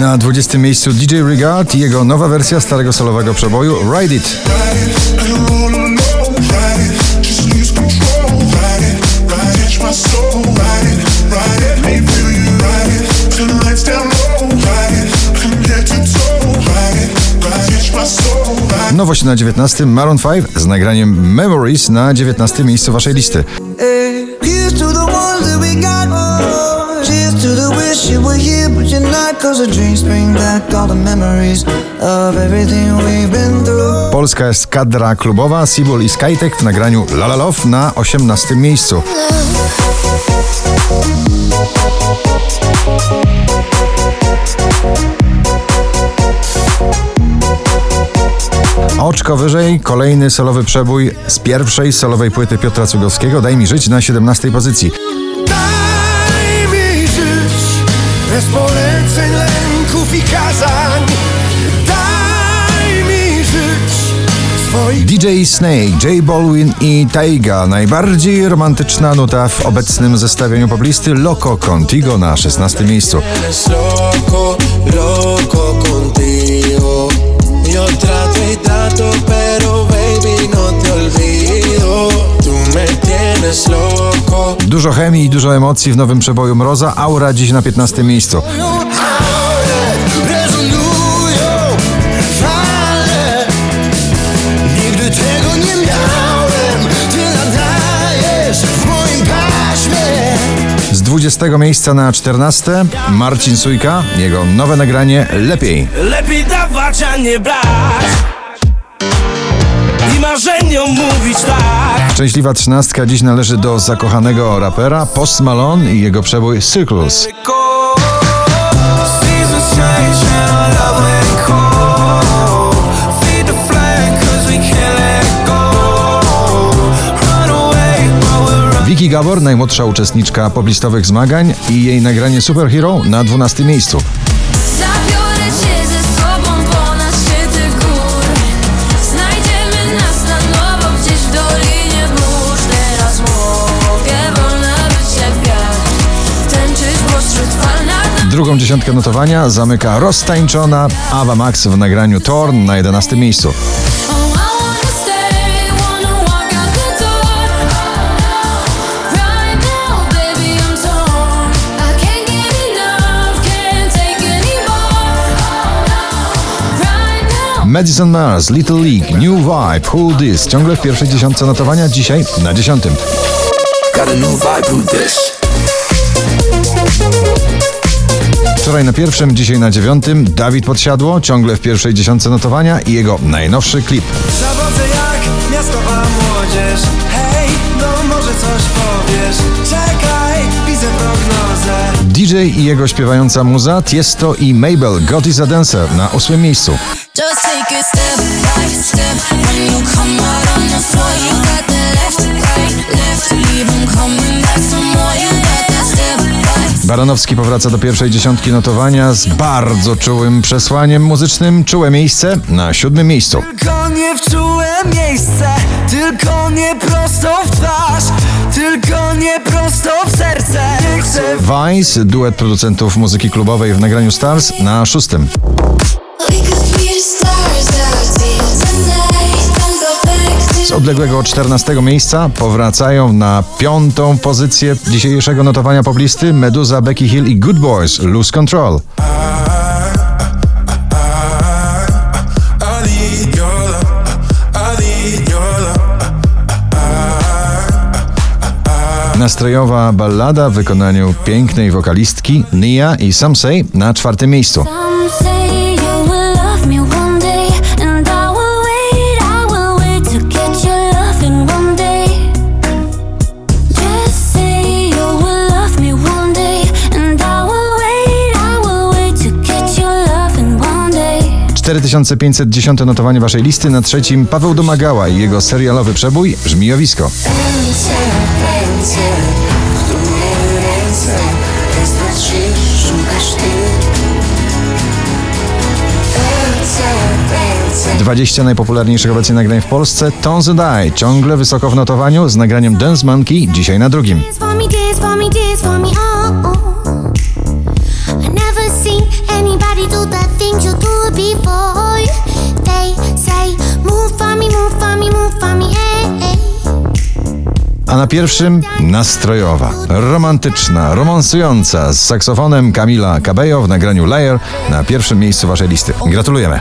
Na 20 miejscu DJ Regard i jego nowa wersja starego solowego przeboju Ride It. Nowość na 19 Maroon 5 z nagraniem Memories na 19 miejscu waszej listy. Polska jest kadra klubowa, Sibul i Skytek w nagraniu La La Love na 18 miejscu. Oczko wyżej, kolejny solowy przebój z pierwszej solowej płyty Piotra Cugowskiego Daj mi żyć na 17 pozycji. I kazań. Daj mi żyć DJ Snake, J Balwin i Taiga. Najbardziej romantyczna nuta w obecnym zestawieniu poblisty Loco Contigo na 16 miejscu. Loco, loco contigo. Yo trato y trato, pero baby no te olvido. Tú me tienes loco. Dużo chemii i dużo emocji w nowym przeboju Mroza. Aura dziś na 15 miejscu. 20 miejsca na 14 Marcin Sujka. Jego nowe nagranie Lepiej. Lepiej dawać, a nie brać I marzeniom mówić tak Szczęśliwa trzynastka dziś należy do zakochanego rapera Post Malone i jego przebój Circles. Vicky Gabor, najmłodsza uczestniczka poblistowych zmagań i jej nagranie Superhero na 12 miejscu. Drugą dziesiątkę notowania zamyka roztańczona Ava Max w nagraniu Torn na 11 miejscu. Madison Mars, Little League, New Vibe, Who This ciągle w pierwszej dziesiątce notowania, dzisiaj na dziesiątym. Got a new vibe, who this? Wczoraj na pierwszym, dzisiaj na dziewiątym Dawid Podsiadło, ciągle w pierwszej dziesiątce notowania i jego najnowszy klip. Zawodzę jak miastowa młodzież. DJ i jego śpiewająca muza Tiesto i Mabel, God is a Dancer na ósmym miejscu. Baranowski powraca do pierwszej dziesiątki notowania z bardzo czułym przesłaniem muzycznym. Czułe miejsce na siódmym miejscu. Tylko nie w czułe miejsce, tylko nie prosto w twarz, tylko nie prosto w serce. Vice, duet producentów muzyki klubowej w nagraniu Stars na szóstym. Z odległego 14 miejsca powracają na piątą pozycję dzisiejszego notowania poblisty Meduza, Becky Hill i Good Boys Lose Control. And I will wait, I will wait to get your loving one day. 4510 notowanie waszej listy na trzecim Paweł Domagała i jego serialowy przebój Żmijowisko. Ręce, ręce, w które ręce wystarczysz, szukasz ty. Ręce, ręce. 20 najpopularniejszych obecnie nagrań w Polsce Tones and I ciągle wysoko w notowaniu z nagraniem Dance Monkey dzisiaj na drugim. Oh. oh. I never seen anybody do do the things you do before. They say, A na pierwszym nastrojowa, romantyczna, romansująca z saksofonem Kamila Cabello w nagraniu Layer na pierwszym miejscu waszej listy. Gratulujemy.